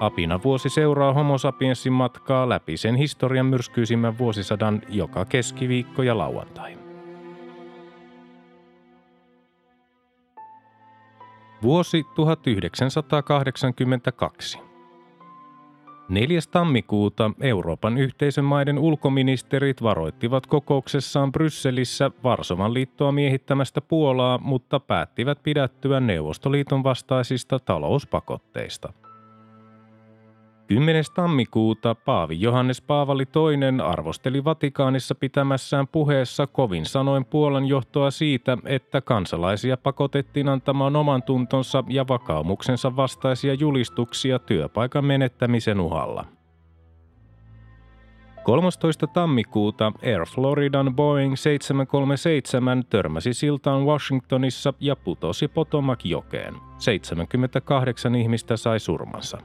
Apina vuosi seuraa Homo sapiensin matkaa läpi sen historian myrskyisimmän vuosisadan joka keskiviikko ja lauantai. Vuosi 1982. 4. tammikuuta Euroopan yhteisön maiden ulkoministerit varoittivat kokouksessaan Brysselissä Varsovan liittoa miehittämästä Puolaa, mutta päättivät pidättyä Neuvostoliiton vastaisista talouspakotteista – 10. tammikuuta Paavi Johannes Paavali II arvosteli Vatikaanissa pitämässään puheessa kovin sanoin Puolan johtoa siitä, että kansalaisia pakotettiin antamaan oman tuntonsa ja vakaumuksensa vastaisia julistuksia työpaikan menettämisen uhalla. 13. tammikuuta Air Floridan Boeing 737 törmäsi siltaan Washingtonissa ja putosi Potomac-jokeen. 78 ihmistä sai surmansa.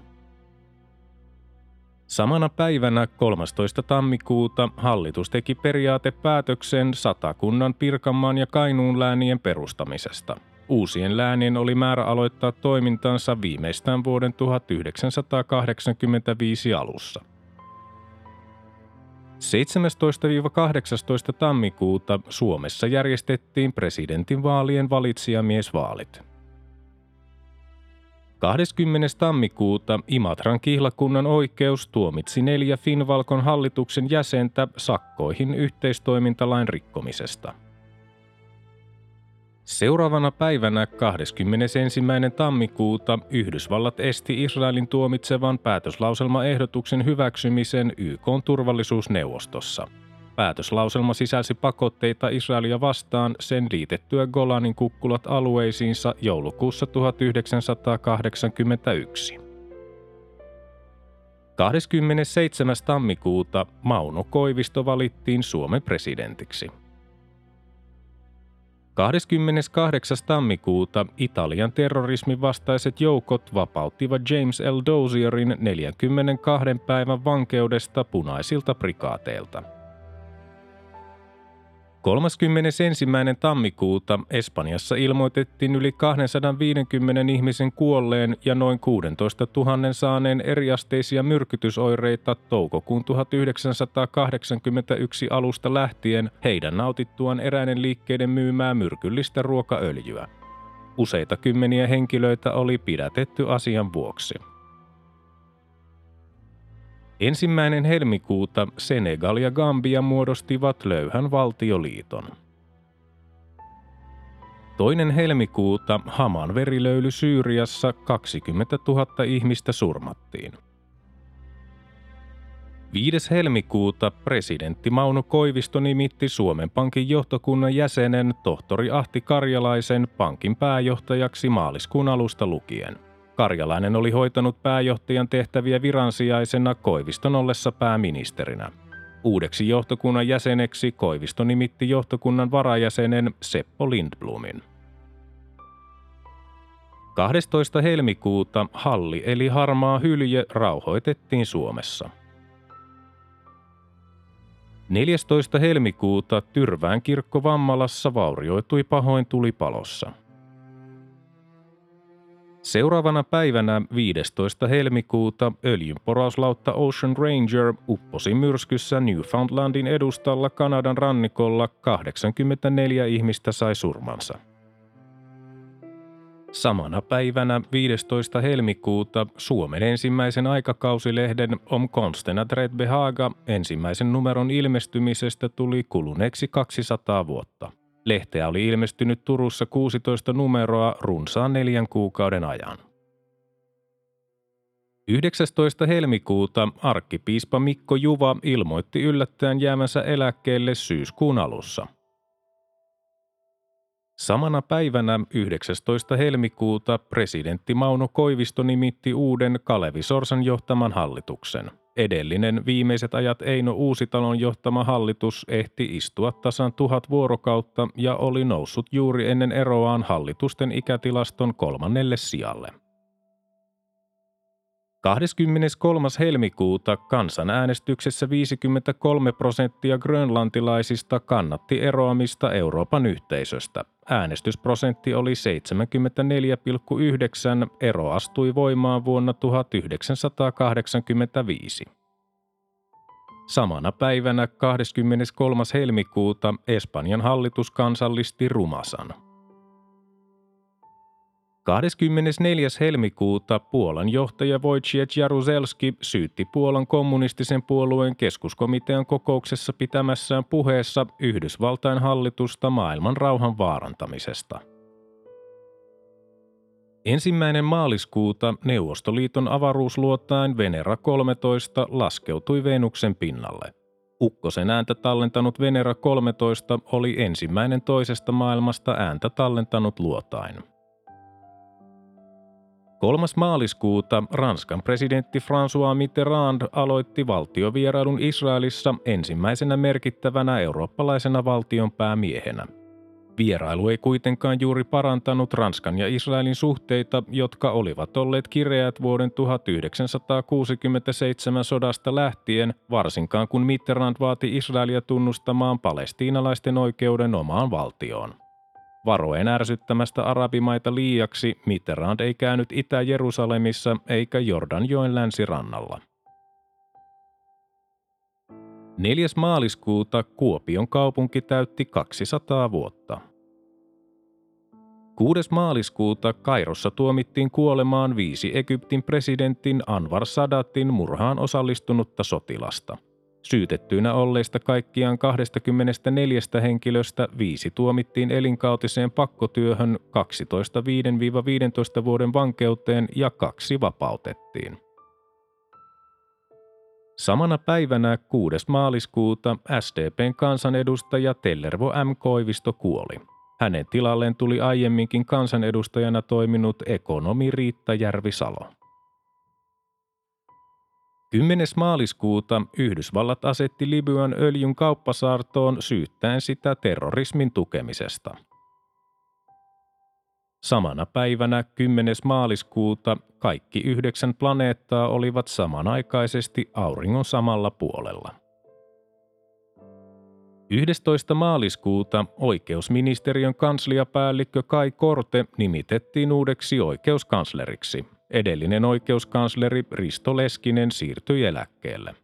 Samana päivänä 13. tammikuuta hallitus teki periaatepäätöksen satakunnan Pirkanmaan ja Kainuun läänien perustamisesta. Uusien läänien oli määrä aloittaa toimintansa viimeistään vuoden 1985 alussa. 17-18 tammikuuta Suomessa järjestettiin presidentinvaalien valitsijamiesvaalit. 20. tammikuuta Imatran kihlakunnan oikeus tuomitsi neljä Finvalkon hallituksen jäsentä sakkoihin yhteistoimintalain rikkomisesta. Seuraavana päivänä 21. tammikuuta Yhdysvallat esti Israelin tuomitsevan päätöslauselmaehdotuksen hyväksymisen YK turvallisuusneuvostossa – Päätöslauselma sisälsi pakotteita Israelia vastaan sen liitettyä Golanin kukkulat alueisiinsa joulukuussa 1981. 27. tammikuuta Mauno Koivisto valittiin Suomen presidentiksi. 28. tammikuuta Italian terrorismin vastaiset joukot vapauttivat James L. Dozierin 42 päivän vankeudesta punaisilta prikaateilta – 31. tammikuuta Espanjassa ilmoitettiin yli 250 ihmisen kuolleen ja noin 16 000 saaneen eriasteisia myrkytysoireita toukokuun 1981 alusta lähtien heidän nautittuaan eräiden liikkeiden myymää myrkyllistä ruokaöljyä. Useita kymmeniä henkilöitä oli pidätetty asian vuoksi. Ensimmäinen helmikuuta Senegal ja Gambia muodostivat löyhän valtioliiton. Toinen helmikuuta Haman verilöyly Syyriassa 20 000 ihmistä surmattiin. 5. helmikuuta presidentti Mauno Koivisto nimitti Suomen Pankin johtokunnan jäsenen tohtori Ahti Karjalaisen pankin pääjohtajaksi maaliskuun alusta lukien. Karjalainen oli hoitanut pääjohtajan tehtäviä viransijaisena Koiviston ollessa pääministerinä. Uudeksi johtokunnan jäseneksi Koivisto nimitti johtokunnan varajäsenen Seppo Lindblumin. 12. helmikuuta halli eli harmaa hylje rauhoitettiin Suomessa. 14. helmikuuta Tyrvään kirkko Vammalassa vaurioitui pahoin tulipalossa – Seuraavana päivänä 15. helmikuuta öljynporauslautta Ocean Ranger upposi myrskyssä Newfoundlandin edustalla Kanadan rannikolla 84 ihmistä sai surmansa. Samana päivänä 15. helmikuuta Suomen ensimmäisen aikakausilehden Om konsten att behaga ensimmäisen numeron ilmestymisestä tuli kuluneeksi 200 vuotta – Lehteä oli ilmestynyt Turussa 16 numeroa runsaan neljän kuukauden ajan. 19. helmikuuta arkkipiispa Mikko Juva ilmoitti yllättäen jäämänsä eläkkeelle syyskuun alussa. Samana päivänä 19. helmikuuta presidentti Mauno Koivisto nimitti uuden Kalevi Sorsan johtaman hallituksen. Edellinen viimeiset ajat Eino Uusitalon johtama hallitus ehti istua tasan tuhat vuorokautta ja oli noussut juuri ennen eroaan hallitusten ikätilaston kolmannelle sijalle. 23. helmikuuta kansanäänestyksessä 53 prosenttia grönlantilaisista kannatti eroamista Euroopan yhteisöstä. Äänestysprosentti oli 74,9, ero astui voimaan vuonna 1985. Samana päivänä 23. helmikuuta Espanjan hallitus kansallisti Rumasan. 24. helmikuuta Puolan johtaja Wojciech Jaruzelski syytti Puolan kommunistisen puolueen keskuskomitean kokouksessa pitämässään puheessa Yhdysvaltain hallitusta maailman rauhan vaarantamisesta. Ensimmäinen maaliskuuta Neuvostoliiton avaruusluotain Venera 13 laskeutui Venuksen pinnalle. Ukkosen ääntä tallentanut Venera 13 oli ensimmäinen toisesta maailmasta ääntä tallentanut luotain. 3. maaliskuuta Ranskan presidentti François Mitterrand aloitti valtiovierailun Israelissa ensimmäisenä merkittävänä eurooppalaisena valtionpäämiehenä. Vierailu ei kuitenkaan juuri parantanut Ranskan ja Israelin suhteita, jotka olivat olleet kireät vuoden 1967 sodasta lähtien, varsinkaan kun Mitterrand vaati Israelia tunnustamaan palestiinalaisten oikeuden omaan valtioon. Varoen ärsyttämästä arabimaita liiaksi Mitterrand ei käynyt Itä-Jerusalemissa eikä Jordanjoen länsirannalla. 4. maaliskuuta Kuopion kaupunki täytti 200 vuotta. 6. maaliskuuta Kairossa tuomittiin kuolemaan viisi Egyptin presidentin Anwar Sadatin murhaan osallistunutta sotilasta – Syytettyinä olleista kaikkiaan 24 henkilöstä viisi tuomittiin elinkautiseen pakkotyöhön 12 5-15 vuoden vankeuteen ja kaksi vapautettiin. Samana päivänä 6. maaliskuuta SDPn kansanedustaja Tellervo M. Koivisto kuoli. Hänen tilalleen tuli aiemminkin kansanedustajana toiminut ekonomi Riitta Järvisalo. 10. maaliskuuta Yhdysvallat asetti Libyan öljyn kauppasaartoon syyttäen sitä terrorismin tukemisesta. Samana päivänä 10. maaliskuuta kaikki yhdeksän planeettaa olivat samanaikaisesti auringon samalla puolella. 11. maaliskuuta oikeusministeriön kansliapäällikkö Kai Korte nimitettiin uudeksi oikeuskansleriksi. Edellinen oikeuskansleri Risto Leskinen siirtyi eläkkeelle.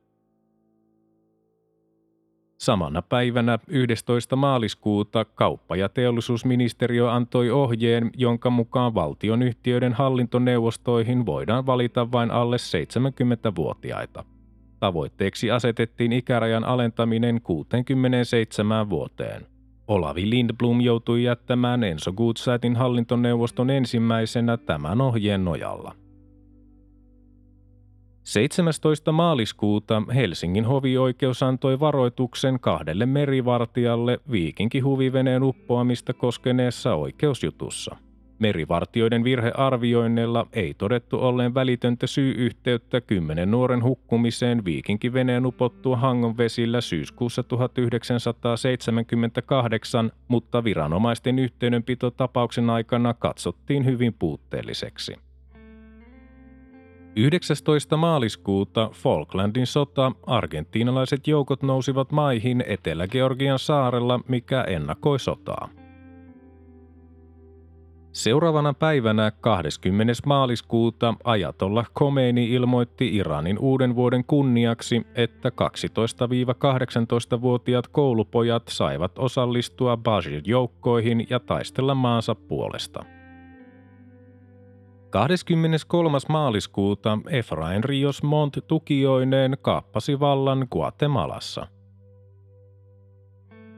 Samana päivänä 11. maaliskuuta kauppa- ja teollisuusministeriö antoi ohjeen, jonka mukaan valtionyhtiöiden hallintoneuvostoihin voidaan valita vain alle 70-vuotiaita. Tavoitteeksi asetettiin ikärajan alentaminen 67 vuoteen. Olavi Lindblom joutui jättämään Enso Gutsaitin hallintoneuvoston ensimmäisenä tämän ohjeen nojalla. 17. maaliskuuta Helsingin hovioikeus antoi varoituksen kahdelle merivartijalle viikinkihuviveneen uppoamista koskeneessa oikeusjutussa. Merivartioiden virhearvioinneilla ei todettu olleen välitöntä syy-yhteyttä kymmenen nuoren hukkumiseen viikinkiveneen upottua Hangon vesillä syyskuussa 1978, mutta viranomaisten yhteydenpito tapauksen aikana katsottiin hyvin puutteelliseksi. 19. maaliskuuta Falklandin sota argentiinalaiset joukot nousivat maihin Etelä-Georgian saarella, mikä ennakoi sotaa. Seuraavana päivänä 20. maaliskuuta Ajatolla Khomeini ilmoitti Iranin uuden vuoden kunniaksi, että 12-18-vuotiaat koulupojat saivat osallistua Bashir-joukkoihin ja taistella maansa puolesta. 23. maaliskuuta Efrain Rios Mont tukioineen kaappasi vallan Guatemalassa –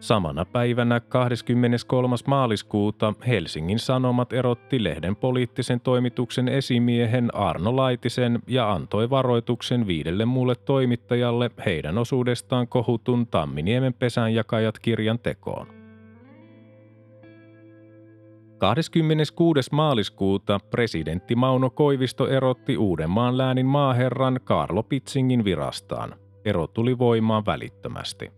Samana päivänä 23. maaliskuuta Helsingin Sanomat erotti lehden poliittisen toimituksen esimiehen Arno Laitisen ja antoi varoituksen viidelle muulle toimittajalle heidän osuudestaan kohutun Tamminiemen pesänjakajat kirjan tekoon. 26. maaliskuuta presidentti Mauno Koivisto erotti Uudenmaan läänin maaherran Karlo Pitsingin virastaan. Ero tuli voimaan välittömästi.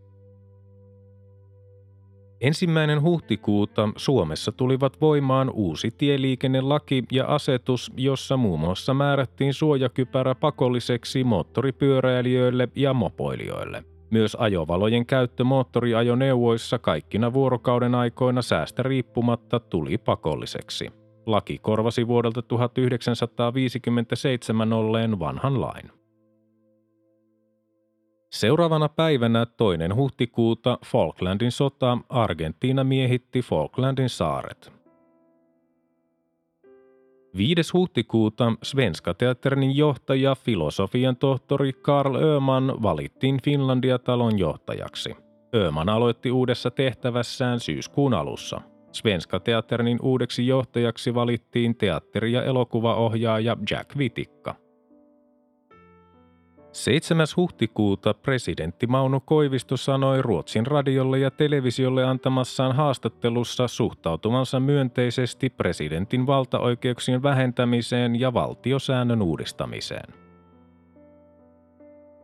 Ensimmäinen huhtikuuta Suomessa tulivat voimaan uusi tieliikennelaki ja asetus, jossa muun muassa määrättiin suojakypärä pakolliseksi moottoripyöräilijöille ja mopoilijoille. Myös ajovalojen käyttö moottoriajoneuvoissa kaikkina vuorokauden aikoina säästä riippumatta tuli pakolliseksi. Laki korvasi vuodelta 1957 olleen vanhan lain. Seuraavana päivänä toinen huhtikuuta Falklandin sota Argentiina miehitti Falklandin saaret. 5. huhtikuuta Svenska Teatterin johtaja, filosofian tohtori Karl Öman valittiin Finlandia-talon johtajaksi. Öman aloitti uudessa tehtävässään syyskuun alussa. Svenska Teatterin uudeksi johtajaksi valittiin teatteri- ja elokuvaohjaaja Jack Vitikka – 7. huhtikuuta presidentti Mauno Koivisto sanoi Ruotsin radiolle ja televisiolle antamassaan haastattelussa suhtautumansa myönteisesti presidentin valtaoikeuksien vähentämiseen ja valtiosäännön uudistamiseen.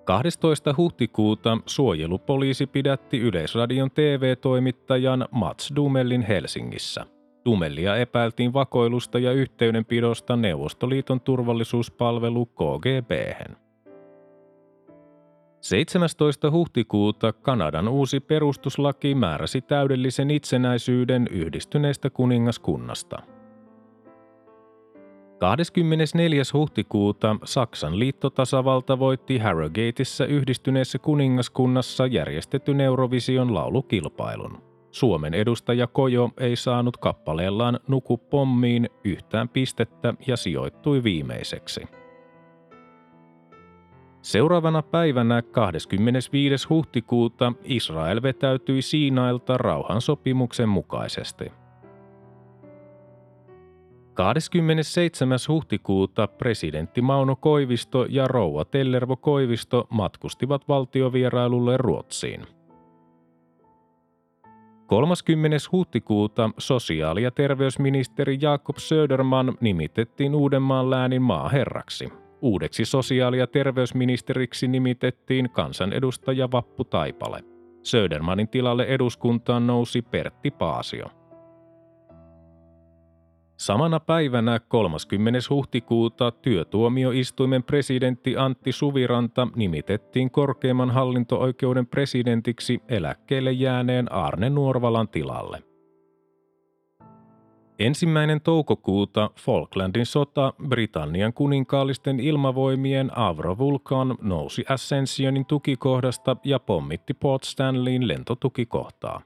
12. huhtikuuta suojelupoliisi pidätti Yleisradion TV-toimittajan Mats Dumellin Helsingissä. Dumellia epäiltiin vakoilusta ja yhteydenpidosta Neuvostoliiton turvallisuuspalvelu KGB:hen. 17. huhtikuuta Kanadan uusi perustuslaki määräsi täydellisen itsenäisyyden yhdistyneestä kuningaskunnasta. 24. huhtikuuta Saksan liittotasavalta voitti Harrogateissa yhdistyneessä kuningaskunnassa järjestetyn Eurovision laulukilpailun. Suomen edustaja Kojo ei saanut kappaleellaan Nuku pommiin yhtään pistettä ja sijoittui viimeiseksi. Seuraavana päivänä 25. huhtikuuta Israel vetäytyi Siinailta rauhansopimuksen mukaisesti. 27. huhtikuuta presidentti Mauno Koivisto ja rouva Tellervo Koivisto matkustivat valtiovierailulle Ruotsiin. 30. huhtikuuta sosiaali- ja terveysministeri Jakob Söderman nimitettiin Uudenmaan läänin maaherraksi – Uudeksi sosiaali- ja terveysministeriksi nimitettiin kansanedustaja Vappu Taipale. Södermanin tilalle eduskuntaan nousi Pertti Paasio. Samana päivänä 30. huhtikuuta työtuomioistuimen presidentti Antti Suviranta nimitettiin korkeimman hallinto-oikeuden presidentiksi eläkkeelle jääneen Arne Nuorvalan tilalle. Ensimmäinen toukokuuta Falklandin sota Britannian kuninkaallisten ilmavoimien Avro Vulcan nousi Ascensionin tukikohdasta ja pommitti Port Stanleyin lentotukikohtaa.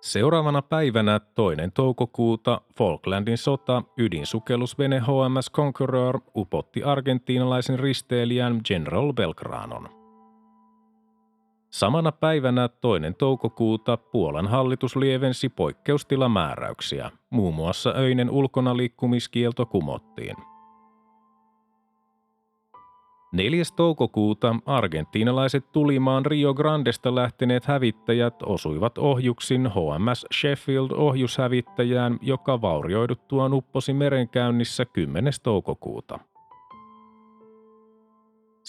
Seuraavana päivänä toinen toukokuuta Falklandin sota ydinsukellusvene HMS Conqueror upotti argentiinalaisen risteilijän General Belgranon. Samana päivänä toinen toukokuuta Puolan hallitus lievensi poikkeustilamääräyksiä. Muun muassa öinen ulkona liikkumiskielto kumottiin. 4. toukokuuta argentiinalaiset tulimaan Rio Grandesta lähteneet hävittäjät osuivat ohjuksin HMS Sheffield ohjushävittäjään, joka vaurioiduttuaan upposi merenkäynnissä 10. toukokuuta.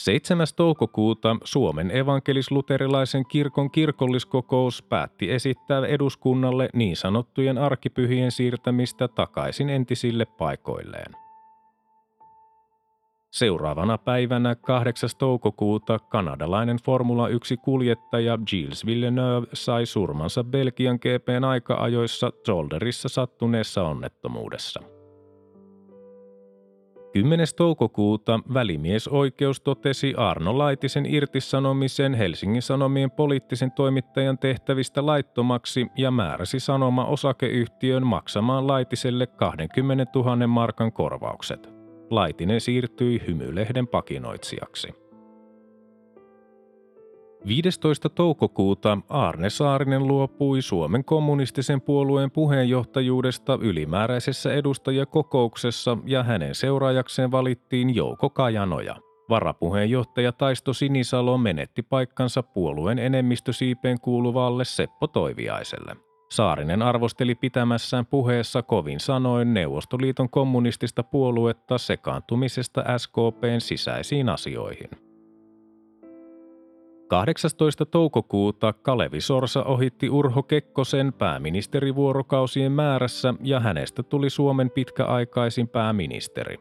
7. toukokuuta Suomen evankelis-luterilaisen kirkon kirkolliskokous päätti esittää eduskunnalle niin sanottujen arkipyhien siirtämistä takaisin entisille paikoilleen. Seuraavana päivänä 8. toukokuuta kanadalainen Formula 1-kuljettaja Gilles Villeneuve sai surmansa Belgian GPn aika-ajoissa Zolderissa sattuneessa onnettomuudessa. 10. toukokuuta välimiesoikeus totesi Arno Laitisen irtisanomisen Helsingin Sanomien poliittisen toimittajan tehtävistä laittomaksi ja määräsi sanoma osakeyhtiön maksamaan Laitiselle 20 000 markan korvaukset. Laitinen siirtyi hymylehden pakinoitsijaksi. 15. toukokuuta Arne Saarinen luopui Suomen kommunistisen puolueen puheenjohtajuudesta ylimääräisessä edustajakokouksessa ja hänen seuraajakseen valittiin Jouko Kajanoja. Varapuheenjohtaja Taisto Sinisalo menetti paikkansa puolueen enemmistösiipeen kuuluvalle Seppo Toiviaiselle. Saarinen arvosteli pitämässään puheessa kovin sanoin Neuvostoliiton kommunistista puoluetta sekaantumisesta SKPn sisäisiin asioihin. 18. toukokuuta Kalevi Sorsa ohitti Urho Kekkosen pääministerivuorokausien määrässä ja hänestä tuli Suomen pitkäaikaisin pääministeri.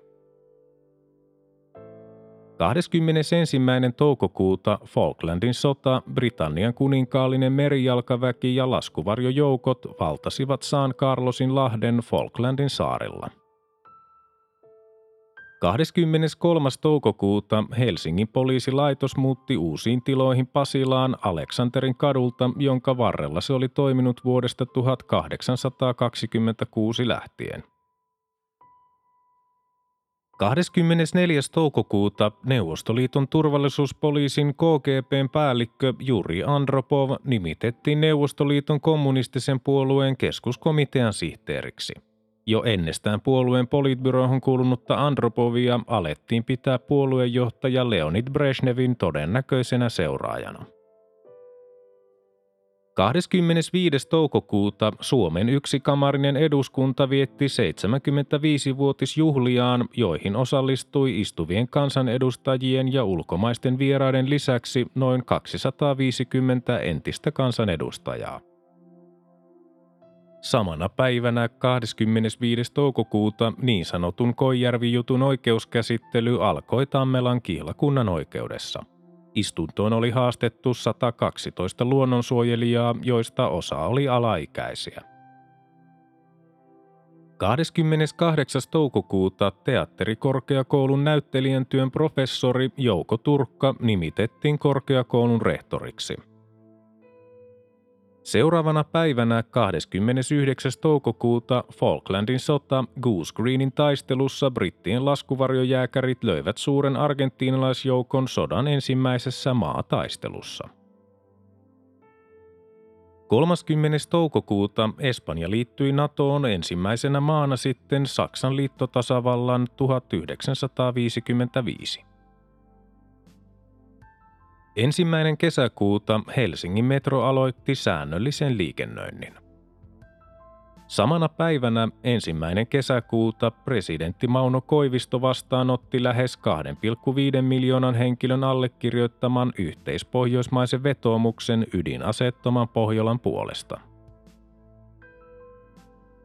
21. toukokuuta Falklandin sota, Britannian kuninkaallinen merijalkaväki ja laskuvarjojoukot valtasivat San Carlosin lahden Falklandin saarilla. 23. toukokuuta Helsingin poliisilaitos muutti uusiin tiloihin Pasilaan Aleksanterin kadulta, jonka varrella se oli toiminut vuodesta 1826 lähtien. 24. toukokuuta Neuvostoliiton turvallisuuspoliisin KGPn päällikkö Juri Andropov nimitettiin Neuvostoliiton kommunistisen puolueen keskuskomitean sihteeriksi. Jo ennestään puolueen politbyrohon kuulunutta Andropovia alettiin pitää puoluejohtaja Leonid Brezhnevin todennäköisenä seuraajana. 25. toukokuuta Suomen yksikamarinen eduskunta vietti 75-vuotisjuhliaan, joihin osallistui istuvien kansanedustajien ja ulkomaisten vieraiden lisäksi noin 250 entistä kansanedustajaa. Samana päivänä 25. toukokuuta niin sanotun Koijärvi-jutun oikeuskäsittely alkoi Tammelan kihlakunnan oikeudessa – Istuntoon oli haastettu 112 luonnonsuojelijaa, joista osa oli alaikäisiä. 28. toukokuuta teatterikorkeakoulun näyttelijän työn professori Jouko Turkka nimitettiin korkeakoulun rehtoriksi – Seuraavana päivänä 29. toukokuuta Falklandin sota Goose Greenin taistelussa brittien laskuvarjojääkärit löivät suuren argentiinalaisjoukon sodan ensimmäisessä maataistelussa. 30. toukokuuta Espanja liittyi NATOon ensimmäisenä maana sitten Saksan liittotasavallan 1955. Ensimmäinen kesäkuuta Helsingin metro aloitti säännöllisen liikennöinnin. Samana päivänä ensimmäinen kesäkuuta presidentti Mauno Koivisto vastaanotti lähes 2,5 miljoonan henkilön allekirjoittaman yhteispohjoismaisen vetoomuksen ydinaseettoman Pohjolan puolesta –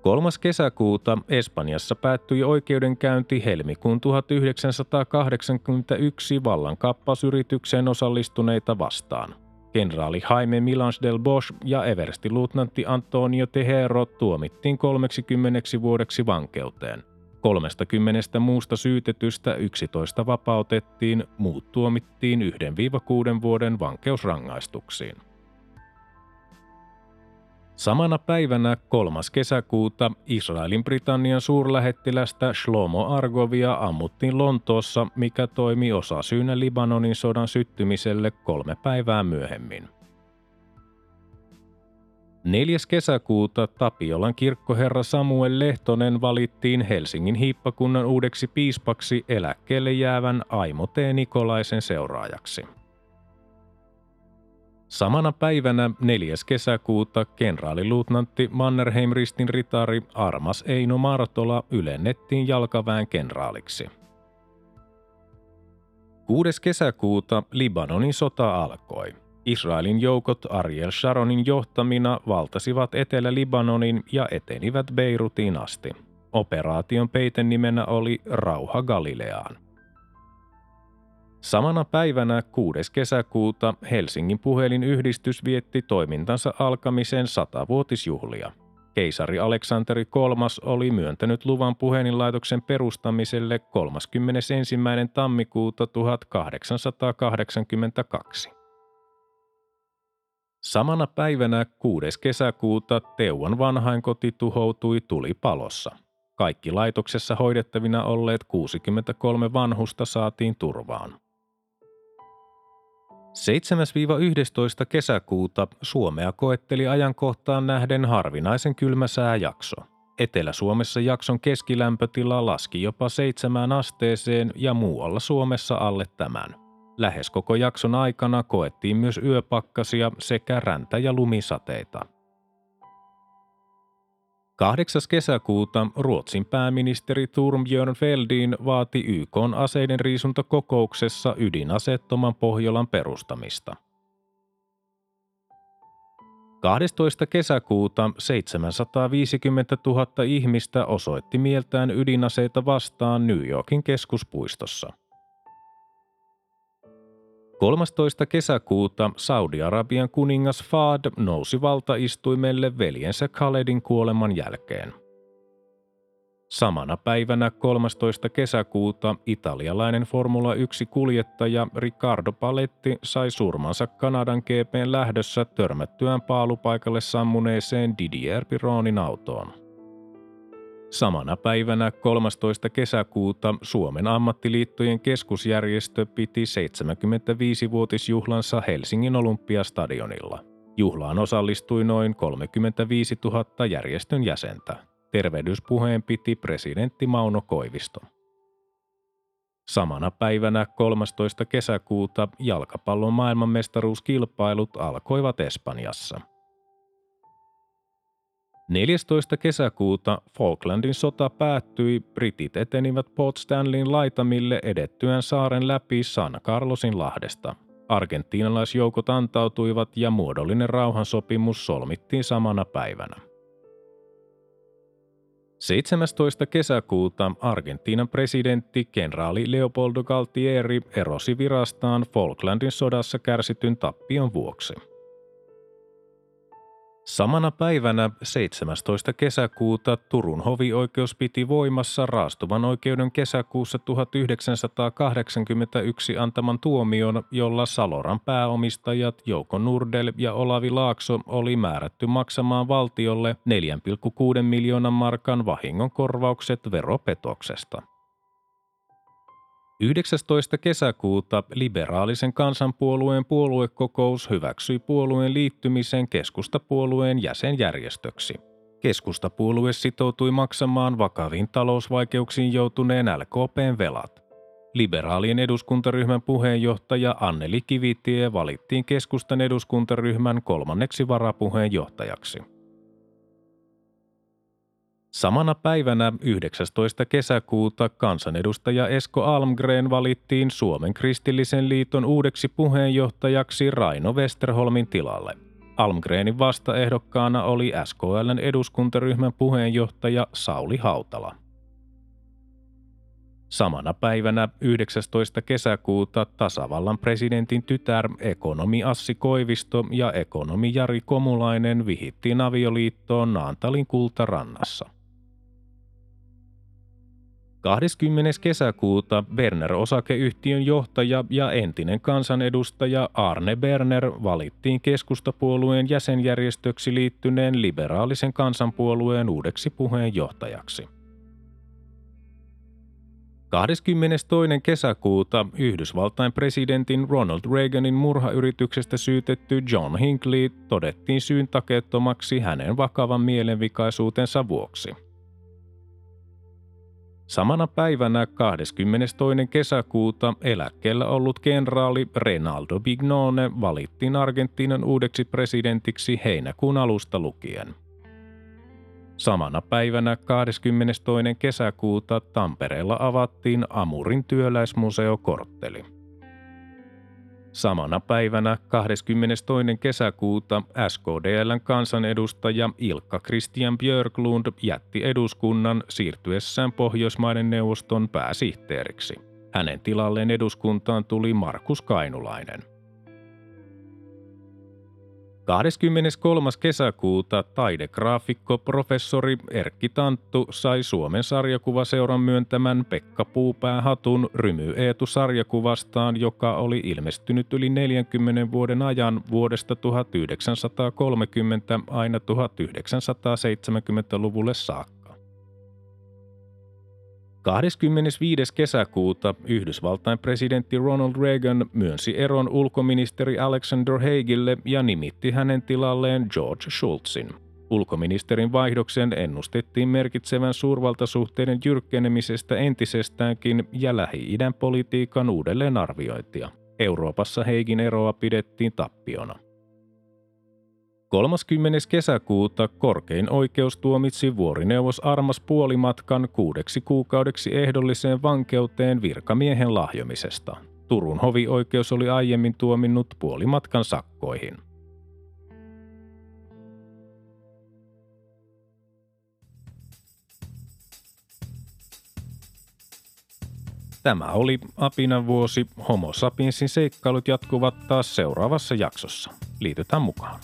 3. kesäkuuta Espanjassa päättyi oikeudenkäynti helmikuun 1981 vallankaappausyritykseen osallistuneita vastaan. Kenraali Jaime Milans del Bosch ja everstiluutnantti Antonio Tejero tuomittiin 30 vuodeksi vankeuteen. 30 muusta syytetystä 11 vapautettiin, muut tuomittiin 1-6 vuoden vankeusrangaistuksiin. Samana päivänä 3. kesäkuuta Israelin Britannian suurlähettilästä Shlomo Argovia ammuttiin Lontoossa, mikä toimi osasyynä Libanonin sodan syttymiselle kolme päivää myöhemmin. 4. kesäkuuta Tapiolan kirkkoherra Samuel Lehtonen valittiin Helsingin hiippakunnan uudeksi piispaksi eläkkeelle jäävän Aimo T. Nikolaisen seuraajaksi. Samana päivänä 4. kesäkuuta kenraaliluutnantti Mannerheim-ristin ritari Armas Eino Martola ylennettiin jalkaväen kenraaliksi. 6. kesäkuuta Libanonin sota alkoi. Israelin joukot Ariel Sharonin johtamina valtasivat Etelä-Libanonin ja etenivät Beirutiin asti. Operaation peiten nimenä oli Rauha Galileaan. Samana päivänä 6. kesäkuuta Helsingin puhelinyhdistys vietti toimintansa alkamisen satavuotisjuhlia. Keisari Aleksanteri III oli myöntänyt luvan puhelinlaitoksen perustamiselle 31. tammikuuta 1882. Samana päivänä 6. kesäkuuta Teuan vanhainkoti tuhoutui tulipalossa. Kaikki laitoksessa hoidettavina olleet 63 vanhusta saatiin turvaan. 7-11 kesäkuuta Suomea koetteli ajankohtaan nähden harvinaisen kylmä sääjakso. Etelä-Suomessa jakson keskilämpötila laski jopa seitsemään asteeseen ja muualla Suomessa alle tämän. Lähes koko jakson aikana koettiin myös yöpakkasia sekä räntä- ja lumisateita. 8. kesäkuuta Ruotsin pääministeri Torbjörn Fälldin vaati YK aseiden riisuntokokouksessa ydinaseettoman Pohjolan perustamista. 12. kesäkuuta 750 000 ihmistä osoitti mieltään ydinaseita vastaan New Yorkin keskuspuistossa. 13. kesäkuuta Saudi-Arabian kuningas Fahd nousi valtaistuimelle veljensä Khaledin kuoleman jälkeen – Samana päivänä 13. kesäkuuta italialainen Formula 1-kuljettaja Riccardo Paletti sai surmansa Kanadan GPn lähdössä törmättyään paalupaikalle sammuneeseen Didier Pironin autoon. Samana päivänä 13. kesäkuuta Suomen ammattiliittojen keskusjärjestö piti 75-vuotisjuhlansa Helsingin Olympiastadionilla. Juhlaan osallistui noin 35 000 järjestön jäsentä. Tervehdyspuheen piti presidentti Mauno Koivisto. Samana päivänä 13. kesäkuuta jalkapallon maailmanmestaruuskilpailut alkoivat Espanjassa. 14. kesäkuuta Falklandin sota päättyi, britit etenivät Port Stanleyin laitamille edettyään saaren läpi San Carlosin lahdesta. Argentiinalaisjoukot antautuivat ja muodollinen rauhansopimus solmittiin samana päivänä. 17. kesäkuuta Argentiinan presidentti kenraali Leopoldo Galtieri erosi virastaan Falklandin sodassa kärsityn tappion vuoksi. Samana päivänä 17. kesäkuuta Turun hovioikeus piti voimassa raastuvan oikeuden kesäkuussa 1981 antaman tuomion, jolla Saloran pääomistajat Jouko Nurdel ja Olavi Laakso oli määrätty maksamaan valtiolle 4,6 miljoonan markan vahingonkorvaukset veropetoksesta. 19. kesäkuuta liberaalisen kansanpuolueen puoluekokous hyväksyi puolueen liittymisen keskustapuolueen jäsenjärjestöksi. Keskustapuolue sitoutui maksamaan vakaviin talousvaikeuksiin joutuneen LKPn velat. Liberaalien eduskuntaryhmän puheenjohtaja Anneli Kivitie valittiin keskustan eduskuntaryhmän kolmanneksi varapuheenjohtajaksi. Samana päivänä 19. kesäkuuta kansanedustaja Esko Almgren valittiin Suomen kristillisen liiton uudeksi puheenjohtajaksi Raino Westerholmin tilalle. Almgrenin vastaehdokkaana oli SKLn eduskuntaryhmän puheenjohtaja Sauli Hautala. Samana päivänä 19. kesäkuuta tasavallan presidentin tytär ekonomi Assi Koivisto ja ekonomi Jari Komulainen vihittiin avioliittoon Naantalin kultarannassa. 20. kesäkuuta Berner-osakeyhtiön johtaja ja entinen kansanedustaja Arne Berner valittiin keskustapuolueen jäsenjärjestöksi liittyneen liberaalisen kansanpuolueen uudeksi puheenjohtajaksi. 22. kesäkuuta Yhdysvaltain presidentin Ronald Reaganin murhayrityksestä syytetty John Hinckley todettiin syyntakeettomaksi hänen vakavan mielenvikaisuutensa vuoksi – Samana päivänä 22. kesäkuuta eläkkeellä ollut kenraali Renaldo Bignone valittiin Argentiinan uudeksi presidentiksi heinäkuun alusta lukien. Samana päivänä 22. kesäkuuta Tampereella avattiin Amurin työläismuseo Kortteli. Samana päivänä 22. kesäkuuta SKDLn kansanedustaja Ilkka Christian Björklund jätti eduskunnan siirtyessään Pohjoismaiden neuvoston pääsihteeriksi. Hänen tilalleen eduskuntaan tuli Markus Kainulainen – 23. kesäkuuta taidegraafikko professori Erkki Tanttu sai Suomen sarjakuvaseuran myöntämän Pekka Puupää hatun Rymy Eetu sarjakuvastaan, joka oli ilmestynyt yli 40 vuoden ajan vuodesta 1930 aina 1970-luvulle saakka. 25. kesäkuuta Yhdysvaltain presidentti Ronald Reagan myönsi eron ulkoministeri Alexander Haigille ja nimitti hänen tilalleen George Schultzin. Ulkoministerin vaihdoksen ennustettiin merkitsevän suurvaltasuhteiden jyrkkenemisestä entisestäänkin ja Lähi-idän politiikan uudelleenarviointia. Euroopassa Heigin eroa pidettiin tappiona. 30. kesäkuuta korkein oikeus tuomitsi vuorineuvos Armas puolimatkan kuudeksi kuukaudeksi ehdolliseen vankeuteen virkamiehen lahjomisesta. Turun hovioikeus oli aiemmin tuominnut puolimatkan sakkoihin. Tämä oli Apinan vuosi. Homo sapiensin seikkailut jatkuvat taas seuraavassa jaksossa. Liitytään mukaan.